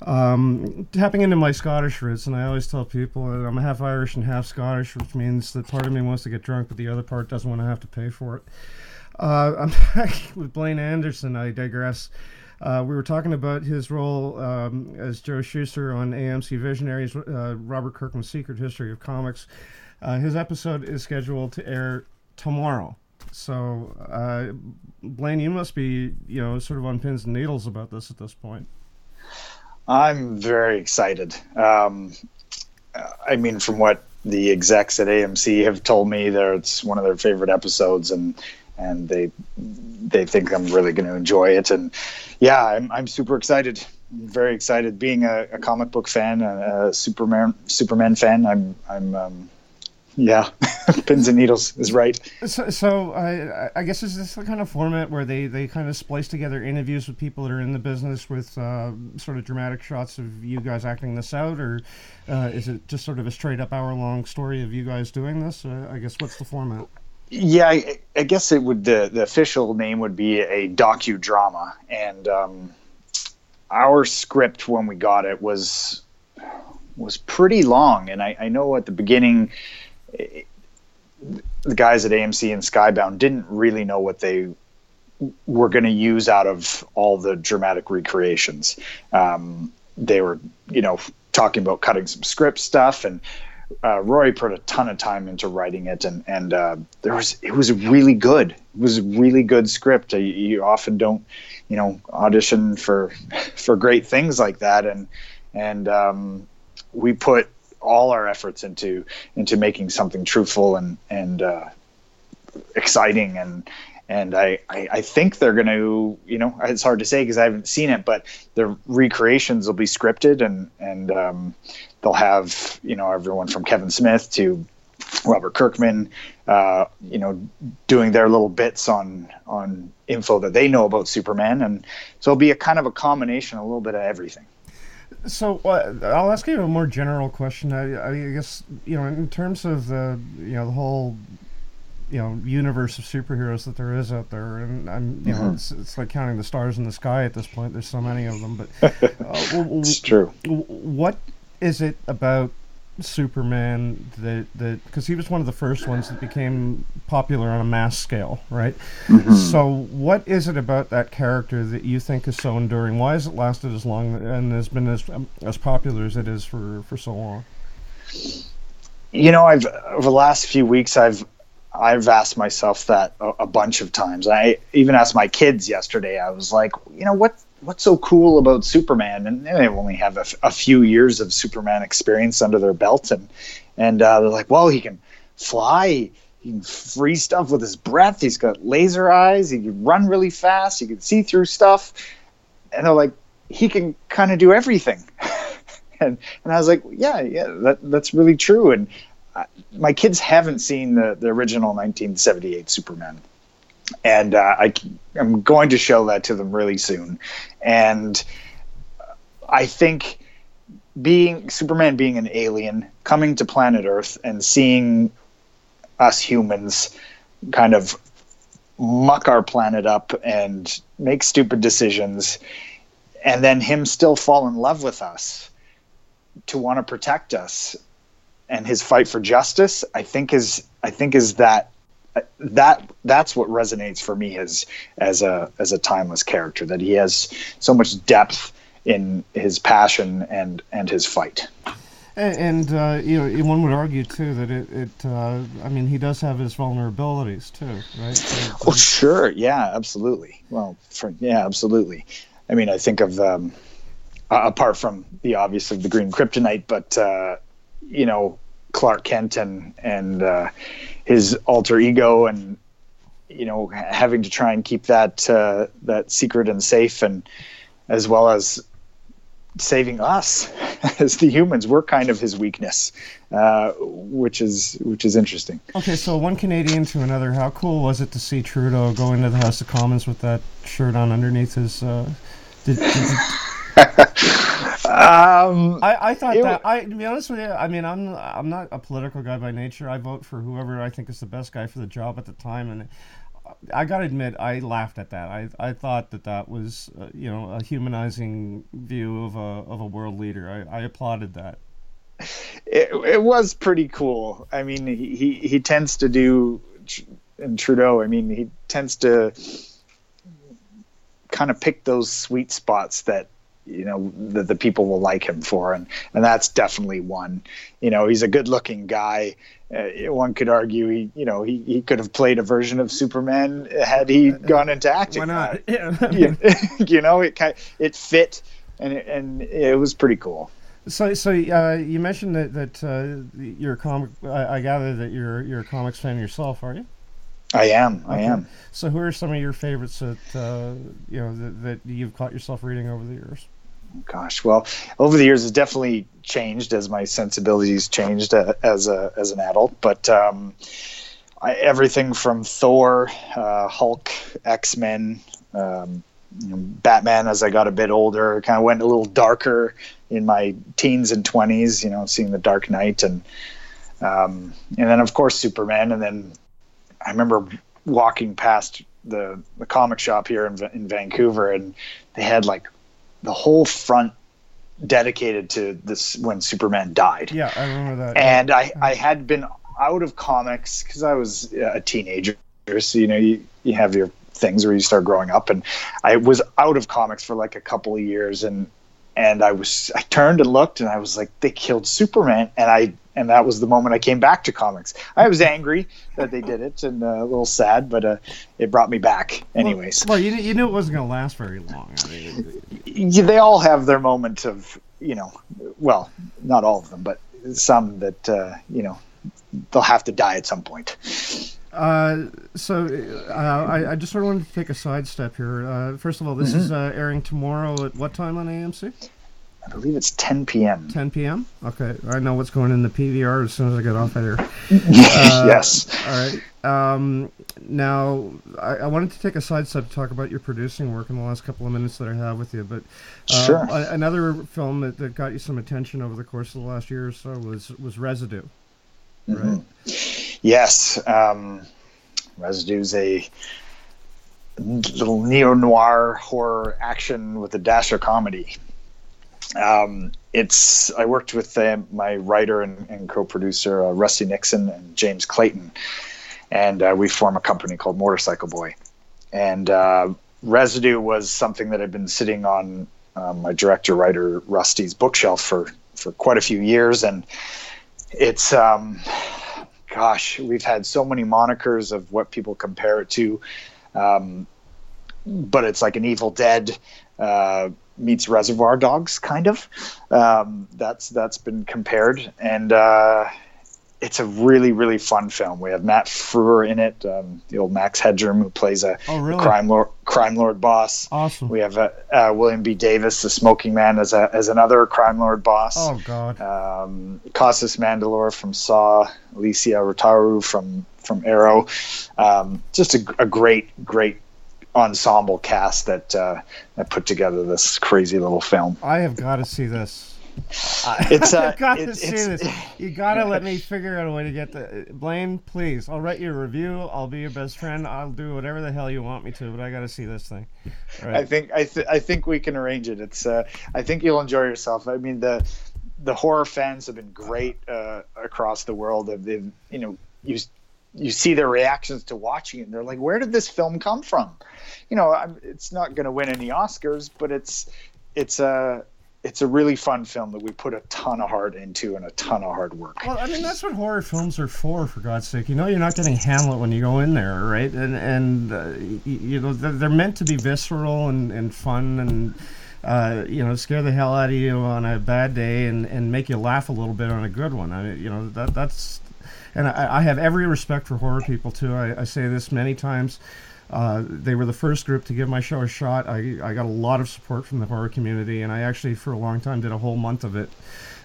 Um, tapping into my Scottish roots, and I always tell people I'm half Irish and half Scottish, which means that part of me wants to get drunk, but the other part doesn't want to have to pay for it. Uh, I'm back with Blaine Anderson. I digress. Uh, we were talking about his role um, as Joe Shuster on AMC Visionaries, uh, Robert Kirkman's Secret History of Comics. Uh, his episode is scheduled to air tomorrow. So, uh, Blaine, you must be, you know, sort of on pins and needles about this at this point. I'm very excited. Um, I mean, from what the execs at AMC have told me, that it's one of their favorite episodes, and and they they think I'm really going to enjoy it. And yeah, I'm I'm super excited. I'm very excited. Being a, a, comic book fan, a, a, Superman Superman fan, I'm I'm um, yeah, pins and needles is right. So, so I, I guess is this the kind of format where they, they kind of splice together interviews with people that are in the business with uh, sort of dramatic shots of you guys acting this out, or uh, is it just sort of a straight up hour long story of you guys doing this? Uh, I guess what's the format? Yeah, I, I, guess it would. The, the official name would be a docudrama, and um, our script when we got it was was pretty long. And I, I know at the beginning, it, the guys at AMC and Skybound didn't really know what they were going to use out of all the dramatic recreations. Um, they were, you know, talking about cutting some script stuff and uh, Roy put a ton of time into writing it, and and uh, there was it was really good. It was a really good script. You, you, often don't, you know, audition for for great things like that, and and um, we put all our efforts into into making something truthful and and uh, exciting and and I, I, I, think they're going to, you know, it's hard to say because I haven't seen it, but the recreations will be scripted and and um, they'll have you know everyone from Kevin Smith to Robert Kirkman, uh, you know, doing their little bits on on info that they know about Superman, and so it'll be a kind of a combination, a little bit of everything. So uh, I'll ask you a more general question. I, I, guess you know, in terms of the you know the whole you know universe of superheroes that there is out there, and I'm you mm-hmm. know it's, it's, like counting the stars in the sky at this point. There's so many of them, but uh, it's true. What is it about Superman that that because he was one of the first ones that became popular on a mass scale, right? Mm-hmm. So, what is it about that character that you think is so enduring? Why has it lasted as long and has been as um, as popular as it is for for so long? You know, I've over the last few weeks, I've I've asked myself that a, a bunch of times. I even asked my kids yesterday. I was like, you know, what what's so cool about Superman? And they only have a, a few years of Superman experience under their belt, and and uh, they're like, well, he can fly, he can freeze stuff with his breath. He's got laser eyes. He can run really fast. He can see through stuff. And they're like, he can kind of do everything. and and I was like, yeah, yeah, that that's really true. And uh, my kids haven't seen the the original 1978 Superman and uh, I, I'm going to show that to them really soon. And I think being Superman being an alien coming to planet Earth and seeing us humans kind of muck our planet up and make stupid decisions and then him still fall in love with us to want to protect us and his fight for justice i think is i think is that that that's what resonates for me as as a as a timeless character that he has so much depth in his passion and and his fight. And, uh, you know one would argue too that it, it uh, I mean he does have his vulnerabilities too right? Oh sure. Yeah absolutely. Well for, yeah absolutely. I mean I think of um, apart from the obvious of the green kryptonite but uh, you know Clark Kent and and uh, his alter ego and you know having to try and keep that uh, that secret and safe and as well as saving us as the humans we're kind of his weakness uh, which is which is interesting. Okay so one canadian to another how cool was it to see trudeau go into the house of commons with that shirt on underneath his uh, did, did, um, I, I thought that. I to be honest with you, I mean, I'm I'm not a political guy by nature. I vote for whoever I think is the best guy for the job at the time, and I gotta admit, I laughed at that. I I thought that that was uh, you know a humanizing view of a of a world leader. I, I applauded that. It, it was pretty cool. I mean, he, he, he tends to do and Trudeau. I mean, he tends to kind of pick those sweet spots that you know that the people will like him for, and and that's definitely one. You know, he's a good-looking guy. Uh, one could argue he, you know, he, he could have played a version of Superman had he gone into acting. Why not? Uh, you, you know, it kind it fit, and it, and it was pretty cool. So, so uh, you mentioned that that uh, you're a comic. I, I gather that you're you're a comics fan yourself, are you? I am. I am. So, who are some of your favorites that uh, you know that, that you've caught yourself reading over the years? Gosh, well, over the years, it's definitely changed as my sensibilities changed uh, as a as an adult. But um, I, everything from Thor, uh, Hulk, X Men, um, Batman. As I got a bit older, kind of went a little darker in my teens and twenties. You know, seeing the Dark Knight, and um, and then of course Superman, and then I remember walking past the the comic shop here in, in Vancouver, and they had like the whole front dedicated to this when Superman died. Yeah, I remember that. And I I had been out of comics because I was a teenager, so you know you you have your things where you start growing up, and I was out of comics for like a couple of years, and and I was I turned and looked, and I was like, they killed Superman, and I and that was the moment I came back to comics. I was angry that they did it and uh, a little sad, but uh, it brought me back anyways. Well, well you, you knew it wasn't going to last very long. I mean, Yeah, they all have their moment of you know, well, not all of them, but some that uh, you know they'll have to die at some point. Uh, so uh, I, I just sort of wanted to take a sidestep here. Uh, first of all, this Mm-hmm. is uh, airing tomorrow at what time on AMC? I believe it's 10 p.m. 10 p.m. Okay, I know what's going in the PVR as soon as I get off of here. yes. All right. Um, now, I, I wanted to take a sidestep to talk about your producing work in the last couple of minutes that I have with you. But uh, Sure. a- another film that, that got you some attention over the course of the last year or so was was Residue. Right. Yes, um, Residue's a little neo noir horror action with a dash of comedy. Um, it's I worked with uh, my writer and, and co-producer uh, Rusty Nixon and James Clayton, and uh, we form a company called Motorcycle Boy. And uh, Residue was something that had been sitting on um, my director writer Rusty's bookshelf for for quite a few years, and it's um, gosh, we've had so many monikers of what people compare it to, um, but it's like an Evil Dead uh, meets Reservoir Dogs, kind of. Um, that's that's been compared, and uh, it's a really really fun film. We have Matt Frewer in it, um, the old Max Headroom who plays a, Oh, really? crime lord crime lord boss. Awesome. We have uh, uh, William B. Davis, the Smoking Man, as a as another crime lord boss Oh God. um, Costas Mandylor from Saw, Alicia Rotaru from from Arrow. Um, just a, a great, great ensemble cast that uh, that put together this crazy little film. I have got to see this. It's uh, I've got to it's- see it's- this. You got to let me figure out a way to get the Blaine. Please, I'll write you a review. I'll be your best friend. I'll do whatever the hell you want me to. But I got to see this thing. All I think I, th- I think we can arrange it. It's uh, I think you'll enjoy yourself. I mean the the horror fans have been great uh, across the world. They've, they've you know you you see their reactions to watching it. And they're like, where did this film come from? You know, I'm, it's not going to win any Oscars, but it's it's a it's a really fun film that we put a ton of heart into and a ton of hard work. Well, I mean that's what horror films are for, for God's sake. You know, you're not getting Hamlet when you go in there, right? And and uh, you know they're, meant to be visceral and, and fun and uh, you know scare the hell out of you on a bad day and, and make you laugh a little bit on a good one. I mean, you know that that's and I, I have every respect for horror people too. I, I say this many times. Uh, they were the first group to give my show a shot. I, I got a lot of support from the horror community, and I actually, for a long time, did a whole month of it.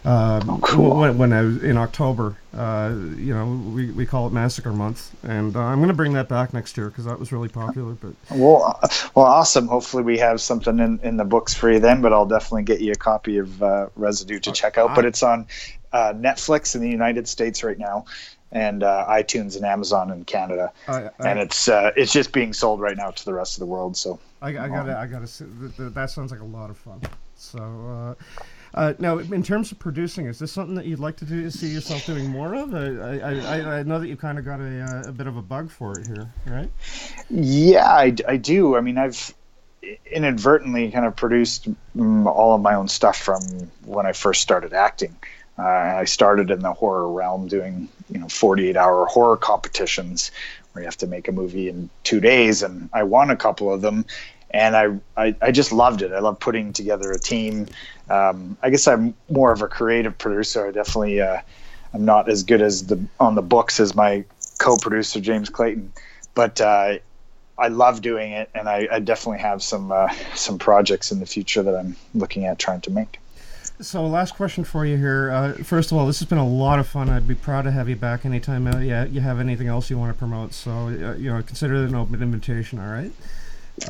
Um, cool. when, when I was in October, uh, you know, we, we call it Massacre Month, and uh, I'm going to bring that back next year because that was really popular. But Well, uh, well, awesome. Hopefully, we have something in, in the books for you then. But I'll definitely get you a copy of uh, Residue to check out. But it's on uh, Netflix in the United States right now, and uh, iTunes and Amazon in Canada. I, I, and it's uh, it's just being sold right now to the rest of the world. So I, I gotta, I gotta. See, th- th- that sounds like a lot of fun. So, uh, Uh, now, in terms of producing, is this something that you'd like to do? See yourself doing more of? I, I, I, I know that you kind of got a, uh, a bit of a bug for it here, right? Yeah, I, I do. I mean, I've inadvertently kind of produced all of my own stuff from when I first started acting. Uh, I started in the horror realm doing, you know, 48 hour horror competitions where you have to make a movie in two days. And I won a couple of them. And I, I, I just loved it. I love putting together a team. Um, I guess I'm more of a creative producer. I definitely, uh, I'm not as good as the on the books as my co-producer James Clayton, but uh, I love doing it, and I, I definitely have some uh, some projects in the future that I'm looking at trying to make. So, last question for you here. Uh, first of all, this has been a lot of fun. I'd be proud to have you back anytime uh, yeah, you have anything else you want to promote. So, uh, you know, consider it an open invitation. All right.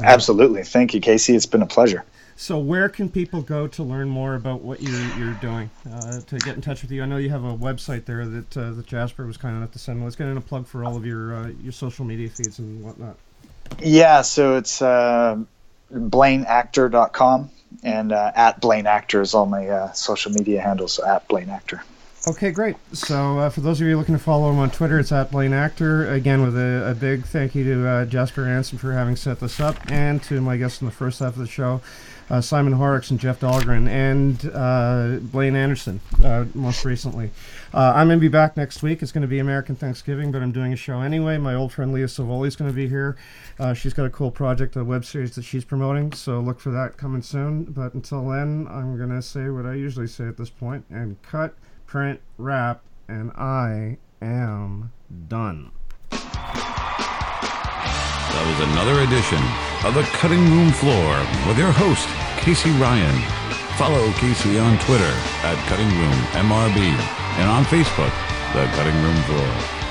Absolutely, thank you, Casey. It's been a pleasure. So, where can people go to learn more about what you're, you're doing? Uh, to get in touch with you, I know you have a website there that uh, that Jasper was kind enough to send. Let's get in a plug for all of your uh, your social media feeds and whatnot. Yeah, so it's uh, BlaineActor.com and uh, at Blaine Actor is all my uh, social media handles. At Blaine Actor. Okay, great. So, uh, for those of you looking to follow him on Twitter, it's at Blaine Actor. Again, with a, a big thank you to uh, Jasper Anson for having set this up, and to my guests in the first half of the show, uh, Simon Horrocks and Jeff Dahlgren, and uh, Blaine Anderson, uh, most recently. Uh, I'm going to be back next week. It's going to be American Thanksgiving, but I'm doing a show anyway. My old friend Leah Savoli is going to be here. Uh, she's got a cool project, a web series that she's promoting, so look for that coming soon. But until then, I'm going to say what I usually say at this point and cut, print, wrap, and I am done. That was another edition of the Cutting Room Floor with your host, Casey Ryan. Follow Casey on Twitter at Cutting Room MRB and on Facebook, The Cutting Room Floor.